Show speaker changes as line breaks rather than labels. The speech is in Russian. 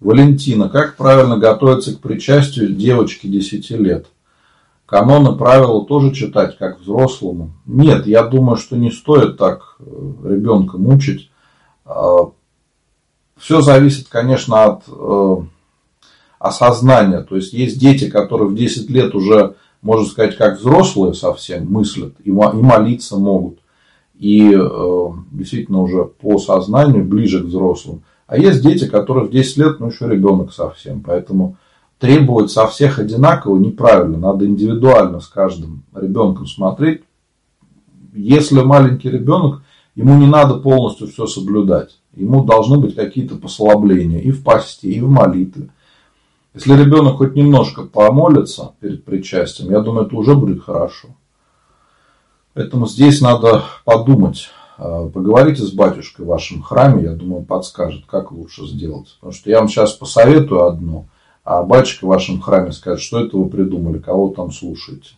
Валентина, как правильно готовиться к причастию девочки 10 лет? Каноны правила тоже читать, как взрослому? Нет, я думаю, что не стоит так э, ребенка мучить. А, Все зависит, конечно, от э, осознания. То есть, есть дети, которые в 10 лет уже, можно сказать, как взрослые совсем мыслят и молиться могут. И э, действительно уже по сознанию ближе к взрослым. А есть дети, которые в 10 лет, ну, еще ребенок совсем. Поэтому требовать со всех одинаково неправильно. Надо индивидуально с каждым ребенком смотреть. Если маленький ребенок, ему не надо полностью все соблюдать. Ему должны быть какие-то послабления и в посте, и в молитве. Если ребенок хоть немножко помолится перед причастием, я думаю, это уже будет хорошо. Поэтому здесь надо подумать, а, поговорите с батюшкой в вашем храме, я думаю, подскажет, как лучше сделать. Потому что я вам сейчас посоветую одно, а батюшка в вашем храме скажет, что это вы придумали, кого там слушаете.